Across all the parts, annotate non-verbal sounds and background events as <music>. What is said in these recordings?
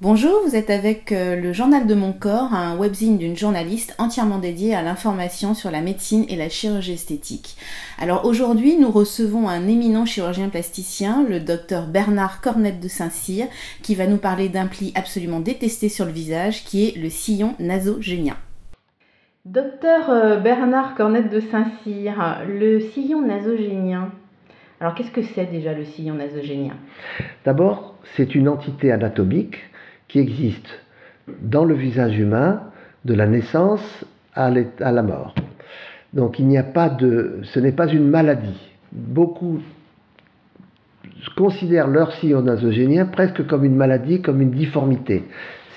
Bonjour, vous êtes avec euh, le Journal de mon corps, un webzine d'une journaliste entièrement dédiée à l'information sur la médecine et la chirurgie esthétique. Alors aujourd'hui, nous recevons un éminent chirurgien plasticien, le docteur Bernard Cornette de Saint-Cyr, qui va nous parler d'un pli absolument détesté sur le visage, qui est le sillon nasogénien. Docteur euh, Bernard Cornette de Saint-Cyr, le sillon nasogénien, alors qu'est-ce que c'est déjà le sillon nasogénien? D'abord, c'est une entité anatomique qui existe dans le visage humain de la naissance à la mort. Donc il n'y a pas de, ce n'est pas une maladie. Beaucoup considèrent leur sillon nasogénien presque comme une maladie, comme une difformité.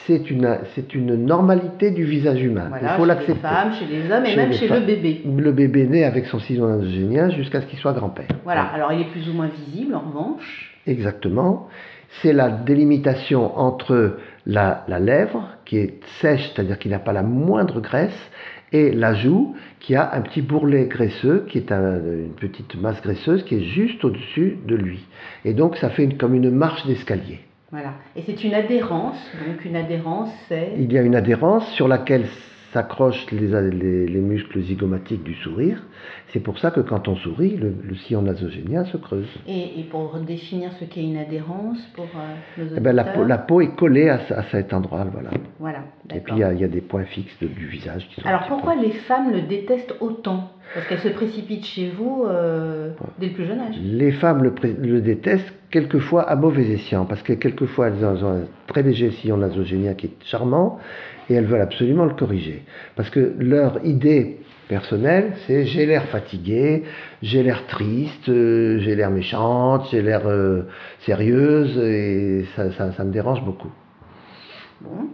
C'est une, c'est une normalité du visage humain. il faut l'accepter. Chez les femmes, chez les hommes et même chez le bébé. Le bébé naît avec son sillon nasogénien jusqu'à ce qu'il soit grand-père. Voilà. alors il est plus ou moins visible en revanche. Exactement c'est la délimitation entre la, lèvre, qui est sèche, c'est-à-dire qui n'a pas la moindre graisse, et la joue, qui a un petit bourrelet graisseux, qui est une petite masse graisseuse, qui est juste au-dessus de lui. Et donc, ça fait comme une marche d'escalier. Voilà. Et c'est une adhérence. Donc, une adhérence, c'est. Il y a une adhérence sur laquelle s'accrochent les, les, muscles zygomatiques du sourire. C'est pour ça que quand on sourit, le, sillon nasogénien se creuse. Et, pour définir ce qu'est une adhérence pour euh, nos eh ben, la, peau, la, peau, est collée à, cet endroit, voilà. Voilà. Et puis il y, a des points fixes du visage qui sont. Alors pourquoi les femmes le détestent autant? Parce qu'elles se précipitent chez vous euh, dès le plus jeune âge. Les femmes le, le, détestent quelquefois à mauvais escient, parce que quelquefois elles ont un très léger sillon nasogénien qui est charmant, et elles veulent absolument le corriger. Parce que leur idée personnelle, c'est j'ai l'air fatigué, j'ai l'air triste, euh, j'ai l'air méchante, j'ai l'air euh, sérieuse, et ça, me dérange beaucoup. Bon.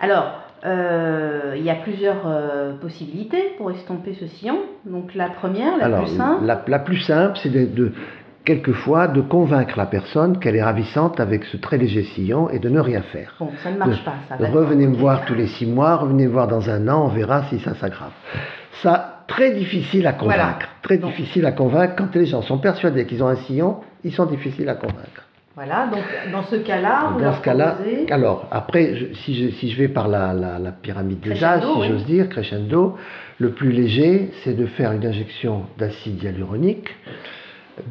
Alors, euh, il y a plusieurs possibilités pour estomper ce sillon. Donc la première, la plus simple. La, la plus simple, c'est de, quelquefois de convaincre la personne qu'elle est ravissante avec ce très léger sillon et de ne rien faire. Bon, ça ne marche pas, ça. Revenez me voir tous les six mois, revenez me voir dans un an, on verra si ça s'aggrave. Ça, très difficile à convaincre. Très difficile à convaincre. Quand les gens sont persuadés qu'ils ont un sillon, ils sont difficiles à convaincre. Voilà, donc dans ce cas-là, dans ce cas-là, alors après, si, je, si je vais par la, pyramide des âges, si j'ose dire, crescendo, le plus léger, c'est de faire une injection d'acide hyaluronique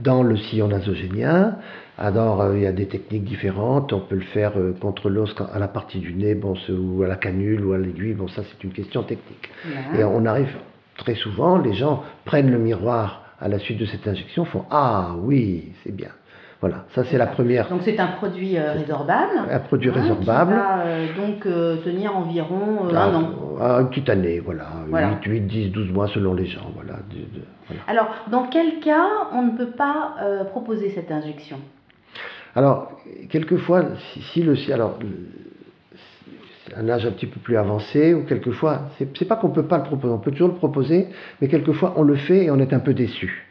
dans le sillon nasogénien. Alors, euh, il y a des techniques différentes. On peut le faire euh, contre l'os à la partie du nez, bon, ou à la canule, ou à l'aiguille. Bon, ça, c'est une question technique. Et on arrive très souvent, les gens prennent le miroir à la suite de cette injection, font Ah oui, c'est bien. Voilà, ça c'est la première. Donc c'est un produit euh, résorbable. Un produit hein, résorbable. Qui va euh, donc euh, tenir environ un ah, an. Ah, une petite année, voilà. 8, 8, 10, 12 mois selon les gens. Voilà, Alors, dans quel cas on ne peut pas proposer cette injection? Alors, quelquefois, si, le. Alors, un âge un petit peu plus avancé, ou quelquefois, c'est pas qu'on ne peut pas le proposer, on peut toujours le proposer, mais quelquefois on le fait et on est un peu déçu.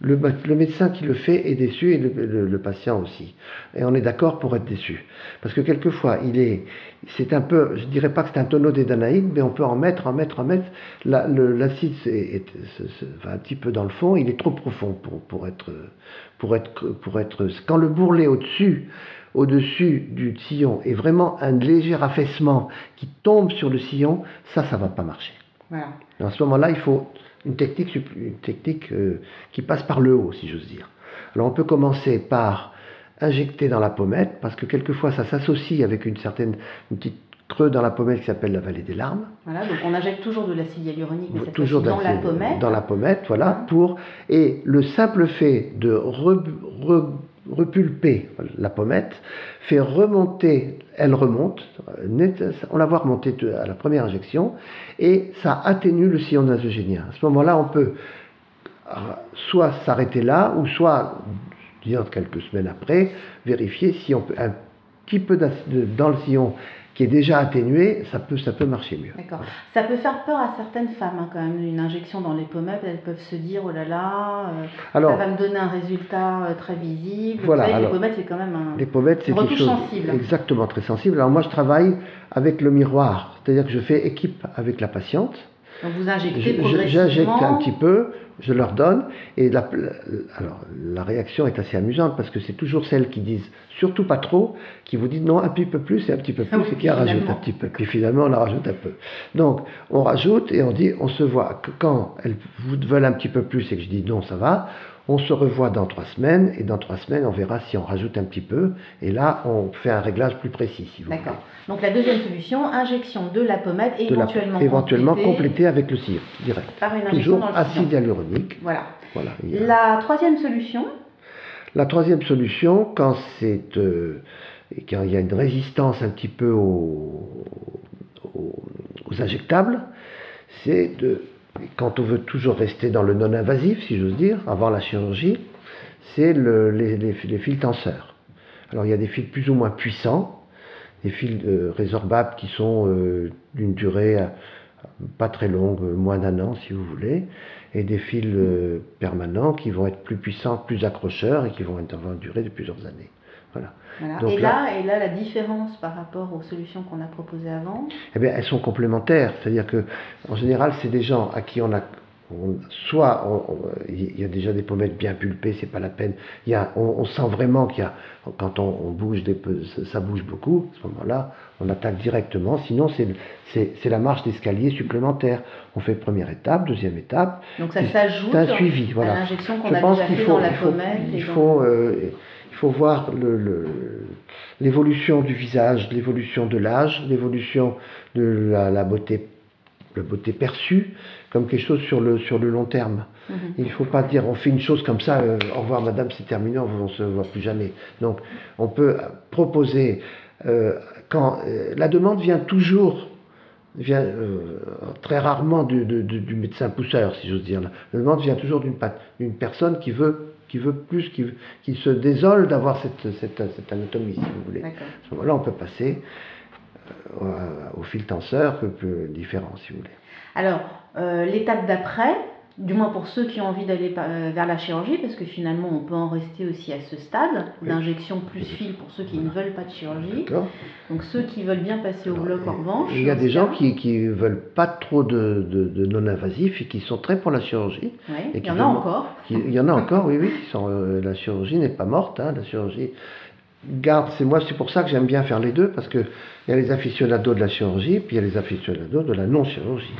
Le, médecin qui le fait est déçu et le, patient aussi. Et on est d'accord pour être déçu. Parce que quelquefois, il est, c'est un peu, je dirais pas que c'est un tonneau des Danaïdes, mais on peut en mettre, en mettre, en mettre. L'acide est, va un petit peu dans le fond, il est trop profond pour, pour, être, pour, être, pour être. Quand le bourrelet au-dessus, au-dessus du sillon est vraiment un léger affaissement qui tombe sur le sillon, ça, ça va pas marcher. Voilà. À ce moment-là, il faut une technique, une technique euh, qui passe par le haut, si j'ose dire. Alors on peut commencer par injecter dans la pommette, parce que quelquefois ça s'associe avec une certaine une petite creux dans la pommette qui s'appelle la vallée des larmes. Voilà, donc on injecte toujours de l'acide hyaluronique, mais toujours dans la pommette. Dans la pommette, voilà, pour et le simple fait de re, repulper la pommette, fait remonter, elle remonte, on la voit remonter à la première injection, et ça atténue le sillon nasogénien. À ce moment-là, on peut euh, soit s'arrêter là, ou soit, disons quelques semaines après, vérifier si on peut un petit peu dans le sillon qui est déjà atténué, ça peut, ça peut marcher mieux. D'accord. Ça peut faire peur à certaines femmes, hein, quand même, une injection dans les pommettes, elles peuvent se dire, oh là là, euh, ça va me donner un résultat euh, très visible. Voilà, les pommettes, c'est quand même un, les pommettes, c'est quelque chose sensible. Exactement, très sensible. Alors moi, je travaille avec le miroir, c'est-à-dire que je fais équipe avec la patiente. Donc vous injectez Je- progressivement. J'injecte un petit peu, je leur donne, et la, alors, la réaction est assez amusante parce que c'est toujours celles qui disent surtout pas trop, qui vous disent non un petit peu plus et un petit peu plus, Ah oui, et qui en rajoutent un petit peu. Puis finalement on en rajoute un peu. Donc on rajoute et on dit, on se voit que quand elles vous veulent un petit peu plus et que je dis non ça va, on se revoit dans trois semaines et dans trois semaines on verra si on rajoute un petit peu et là on fait un réglage plus précis si vous voulez. D'accord. Donc la deuxième solution, injection de la pommade De la- éventuellement, éventuellement complétée complété avec le cire direct. par une injection Toujours dans le acide hyaluronique. Voilà. A- La troisième solution, La troisième solution, quand c'est euh, et quand il y a une résistance un petit peu aux, aux- aux injectables, c'est de quand on veut toujours rester dans le non-invasif, si j'ose dire, avant la chirurgie, c'est le- les, fils tenseurs. Alors il y a des fils plus ou moins puissants, des fils euh, résorbables qui sont euh, d'une durée euh, pas très longue, moins d'un an si vous voulez, et des fils permanents qui vont être plus puissants, plus accrocheurs et qui vont une durée de plusieurs années. Voilà. voilà. Donc et là- là, et là, la différence par rapport aux solutions qu'on a proposées avant, Eh bien, elles sont complémentaires. C'est-à-dire que, en général, c'est des gens à qui on a. on- soit il y a déjà des pommettes bien pulpées, c'est pas la peine. Il y a, on, on sent vraiment qu'il y a, quand on, on bouge, des, ça- bouge beaucoup. À ce moment-là, on attaque directement. Sinon, c'est la marche d'escalier supplémentaire. On fait première étape, deuxième étape. donc ça s'ajoute à l'injection qu'on a déjà fait dans la pommette. et il faut, euh, faut voir l'évolution du visage, l'évolution de l'âge, l'évolution de la, la beauté, la beauté perçue comme quelque chose sur le, sur le long terme. Mhm. Il ne faut pas dire on fait une chose comme ça, euh, au revoir madame, c'est terminé, on ne se voit plus jamais. Donc on peut proposer, euh, quand euh, la demande vient toujours, vient euh, très rarement du, du médecin pousseur, si j'ose dire. La demande vient toujours d'une personne qui veut, qui veut plus, qui, qui se désole d'avoir cette, cette, cette anatomie, si vous voulez. À ce moment-là, on peut passer euh, au, au fil tenseur, différent, si vous voulez. Alors, euh, l'étape d'après, du moins pour ceux qui ont envie d'aller euh, vers la chirurgie, parce que finalement on peut en rester aussi à ce stade Oui. d'injection plus fil pour ceux qui ne veulent pas de chirurgie. Donc ceux qui veulent bien passer au bloc en revanche. Il y a des gens qui qui veulent pas trop de, de- de non-invasifs et qui sont très pour la chirurgie. Ouais, et il y en a encore. Il y en a encore, oui, oui. Qui sont, euh, la chirurgie n'est pas morte. hein, la chirurgie garde. C'est moi, c'est pour ça que j'aime bien faire les deux parce que il y a les aficionados de la chirurgie, puis il y a les aficionados de la non-chirurgie.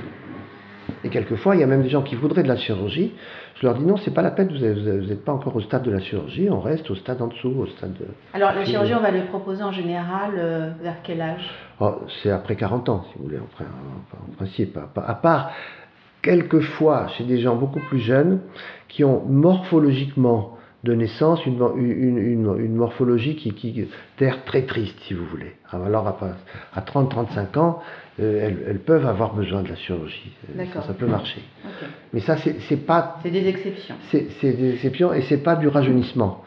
Et quelquefois, il y a même des gens qui voudraient de la chirurgie. Je leur dis non, c'est pas la peine. Vous n'êtes pas encore au stade de la chirurgie. On reste au stade en dessous, au stade. De... Alors la chirurgie, on va les proposer en général euh, vers quel âge? Oh, c'est après 40 ans, si vous voulez, en, prin- en- en principe. À, part- à part, quelquefois, chez des gens beaucoup plus jeunes, qui ont morphologiquement de naissance une, une, une- une morphologie qui, qui d'air très triste, si vous voulez. Alors, à, à 30-35 ans, euh, elles, elles peuvent avoir besoin de la chirurgie. Euh. Ça, ça peut marcher. Mais ça, c'est pas C'est des exceptions. c'est des exceptions et c'est pas du rajeunissement.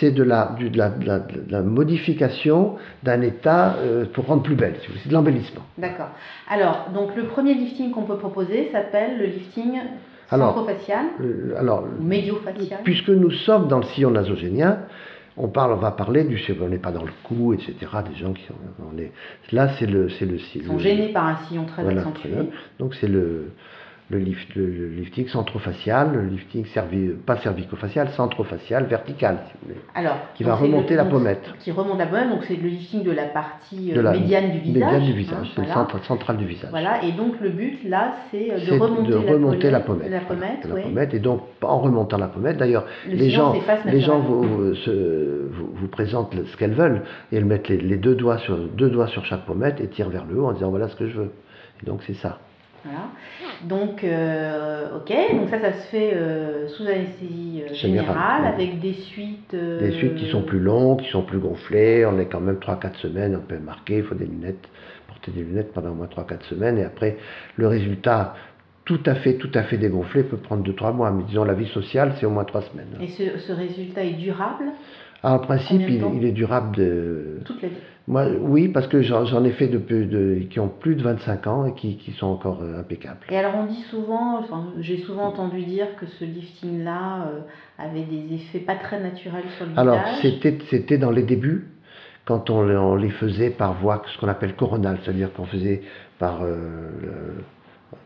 C'est de la, du- de, la, de la- de la modification d'un état euh, pour rendre plus belle. si. C'est de l'embellissement. D'accord. Alors, donc le premier lifting qu'on peut proposer s'appelle le lifting Alors, centrofacial Euh, alors, puisque nous sommes dans le sillon nasogénien, on, parle, on va parler du. On n'est pas dans le cou, etc. Des gens qui. On est, là, c'est le, c'est le Ils sillon. sont gênés par un sillon très Voilà, accentué. très. Donc c'est le, le, lift, le, le lifting centrofacial, le lifting cervi, pas cervico-facial, centrofacial, vertical, si vous voulez. Alors, Qui va le- remonter la pommette. Qui remonte la pommette, donc c'est le lifting de la partie euh, De la médiane du visage. médiane du hein, visage, c'est voilà. le centre central du visage. Voilà, et donc le but là, c'est de remonter, de remonter la pommette. La pommette, la pommette, et donc en remontant la pommette, d'ailleurs, Le les gens, les gens vous, se- vous, vous présentent ce qu'elles veulent et elles mettent les, les deux, doigts sur, deux doigts sur chaque pommette et tirent vers le haut en disant voilà ce que je veux. Et donc c'est ça. Voilà. Donc, euh, ok, donc ça, ça se fait euh, sous anesthésie euh, Générale, générale, ouais. avec des suites. Des suites qui sont plus longues, qui sont plus gonflées, on est quand même 3-4 semaines, on peut marquer, il faut des lunettes, porter des lunettes pendant au moins 3-4 semaines, et après le résultat tout à fait, tout à fait dégonflé peut prendre 2-3 mois, mais disons la vie sociale c'est au moins 3 semaines. Et ce, ce résultat est durable? Ah, en principe, de il, est durable de... toute la vie. Moi, oui, parce que j'en ai fait depuis de, qui ont plus de 25 ans et qui, qui sont encore euh, impeccables. Et alors on dit souvent, enfin, j'ai souvent entendu dire que ce lifting-là euh, avait des effets pas très naturels sur le Alors, visage. c'était c'était dans les débuts, quand on, les- on les faisait par voie, ce qu'on appelle coronale, c'est-à-dire qu'on faisait par, euh, le-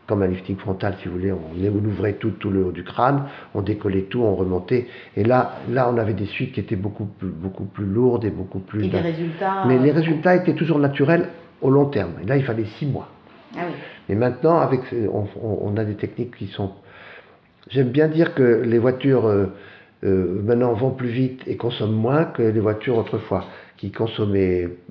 comme un lifting frontal, si vous voulez, on ouvrait tout, tout le haut du crâne, on décollait tout, on remontait. Et là, là, on avait des suites qui étaient beaucoup plus, beaucoup plus lourdes et beaucoup plus. Et les résultats Mais les résultats étaient toujours naturels au long terme. Et là, il fallait six mois. Ah oui. Et maintenant, avec, on, on, a des techniques qui sont. J'aime bien dire que les voitures euh, euh, maintenant vont plus vite et consomment moins que les voitures autrefois qui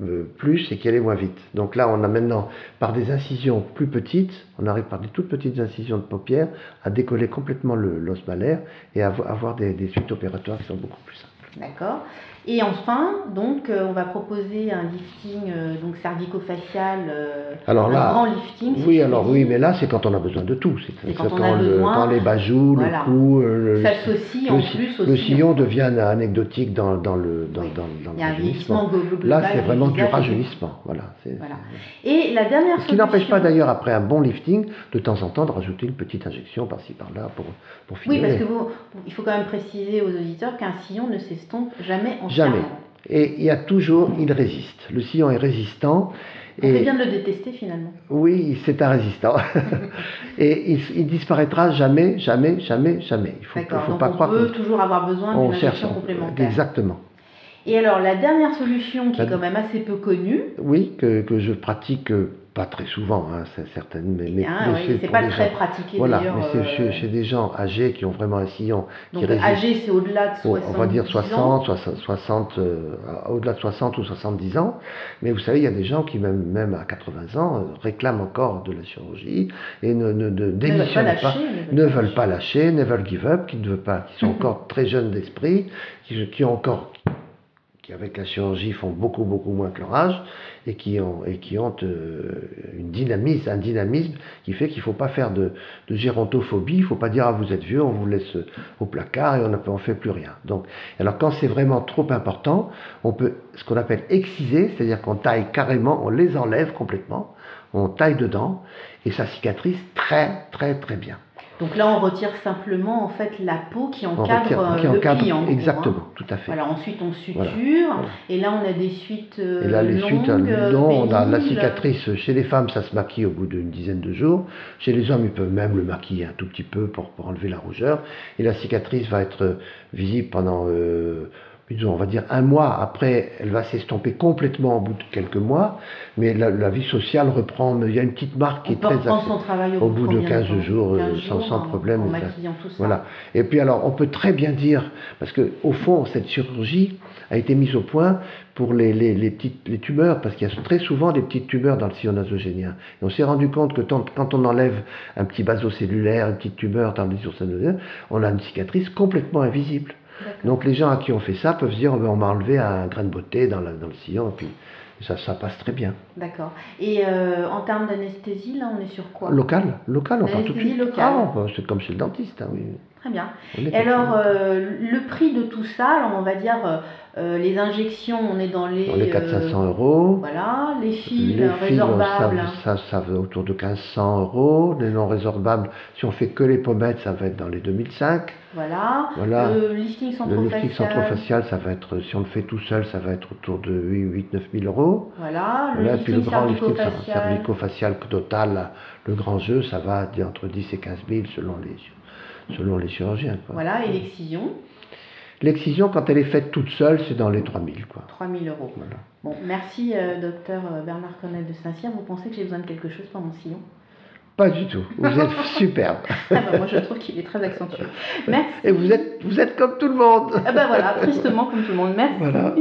euh, plus et qui allaient moins vite. Donc là, on a maintenant, par des incisions plus petites, on arrive par des toutes petites incisions de paupières à décoller complètement l'os malaire et à avoir des, des suites opératoires qui sont beaucoup plus simples. D'accord. Et enfin, donc, euh, on va proposer un lifting euh, donc cervico-facial, euh, alors un là, grand lifting. oui, alors oui, mais là, c'est quand on a besoin de tout. C'est quand quand, on a le- besoin. quand les bajoux, Voilà. le cou, le, S'associe le en plus le aussi. sillon devient anecdotique dans, dans le, dans, Oui. dans, dans Il y a un le vieillissement global Là, c'est vraiment du rajeunissement. Voilà. Voilà. Et la dernière Ce qui n'empêche pas d'ailleurs, après un bon lifting, de temps en temps, de rajouter une petite injection par-ci par-là pour, pour Oui, finir. parce que vous, il faut quand même préciser aux auditeurs qu'un sillon ne s'estompe jamais entièrement. Jamais. Et il y a toujours, il résiste. Le sillon est résistant. On Et bien de le détester finalement. oui, c'est un résistant. <laughs> et il, il disparaîtra jamais, jamais, jamais, jamais. Il faut, il faut Donc pas on croire peut qu'on toujours avoir besoin on d'une injection complémentaire. Exactement. Et alors la dernière solution qui est quand même assez peu connue, Oui, que, que je pratique euh, pas très souvent, hein, c'est certaines, mais, mais- mais oui, c'est pas très gens- pratiqué Voilà, d'ailleurs. mais c'est euh, chez, chez des gens âgés qui ont vraiment un sillon qui donc résiste. âgé c'est au-delà de Bon, 60 on va dire ans. 60, 60, 60, euh, au-delà de 60 ou 70 ans. Mais vous savez, il y a des gens qui, même, même à 80 ans, euh, réclament encore de la chirurgie et ne, ne, ne Ne veulent pas démissionnent lâcher. pas, ne veulent pas lâcher, never give up, qui ne veulent pas, qui sont <laughs> encore très jeunes d'esprit, qui, qui ont encore, qui avec la chirurgie font beaucoup beaucoup moins que leur âge et qui ont et qui ont euh, une dynamisme, un dynamisme qui fait qu'il ne faut pas faire de, de gérontophobie, il faut pas dire ah vous êtes vieux, on vous laisse au placard et on ne fait plus rien. Donc alors quand c'est vraiment trop important, on peut ce qu'on appelle exciser, c'est-à-dire qu'on taille carrément, on les enlève complètement, on taille dedans et ça cicatrise très très très bien. Donc là on retire simplement en fait la peau qui encadre retire- euh, qui le encadre- pli en gros, hein. exactement, tout à fait. Voilà, ensuite on suture, Voilà, et là on a des suites euh, Et là, les longues, suites, euh, non, on a la cicatrice. Chez les femmes, ça se maquille au bout d'une dizaine de jours. Chez les hommes, ils peuvent même le maquiller un tout petit peu pour, pour enlever la rougeur. Et la cicatrice va être visible pendant, euh, disons, on va dire un mois. Après, elle va s'estomper complètement au bout de quelques mois. Mais la, la vie sociale reprend. Il y a une petite marque qui On est très son travail au bout de combien 15 temps jours, 15 sans- sans en- problème, En ça- maquillant tout ça. Voilà. Et puis alors, on peut très bien dire, parce que au fond, cette chirurgie a été mise au point pour les, les, les petites les tumeurs, parce qu'il y a très souvent des petites tumeurs dans le sillon nasogénien. Et on s'est rendu compte que tant- quand on enlève un petit basocellulaire, une petite tumeur dans le sillon nasogénien, on a une cicatrice complètement invisible. Donc les gens à qui on fait ça peuvent se dire, Oh, ben, on m'a enlevé un grain de beauté dans, la- dans le sillon, et puis ça, ça passe très bien. D'accord. Et euh, en termes d'anesthésie, là, on est sur quoi? Local, local, on parle tout de suite. locale. Ah, bah, c'est comme chez le dentiste, hein, oui. Très bien. Et alors, euh, le prix de tout ça, alors on va dire euh, les injections, on est dans les. on est euh, 400-500 euros. Voilà, les fils Les fils, ça, ça, autour de 1500 euros. Les non résorbables, si on fait que les pommettes, ça va être dans les 2005. Voilà. Voilà. Le lifting Le lifting centrofacial. centrofacial, ça va être, si on le fait tout seul, ça va être autour de 8-9 000 euros. Voilà. Le Voilà, puis le grand lifting cervico-facial. total, le grand jeu, ça va entre 10 et 15 000 selon les, selon les chirurgiens. quoi. Voilà, et l'excision, L'excision, quand elle est faite toute seule, c'est dans les 3 000. Quoi. 3000 euros. Voilà. Bon, merci euh, docteur euh, Bernard Cornel de Saint-Cyr. Vous pensez que j'ai besoin de quelque chose pour mon sillon? Pas du tout. Vous êtes <laughs> superbe. ah bah, Moi, je trouve qu'il est très accentué. Merci. Et vous êtes, vous êtes comme tout le monde. Ah bah voilà, tristement comme tout le monde. Merci. Voilà.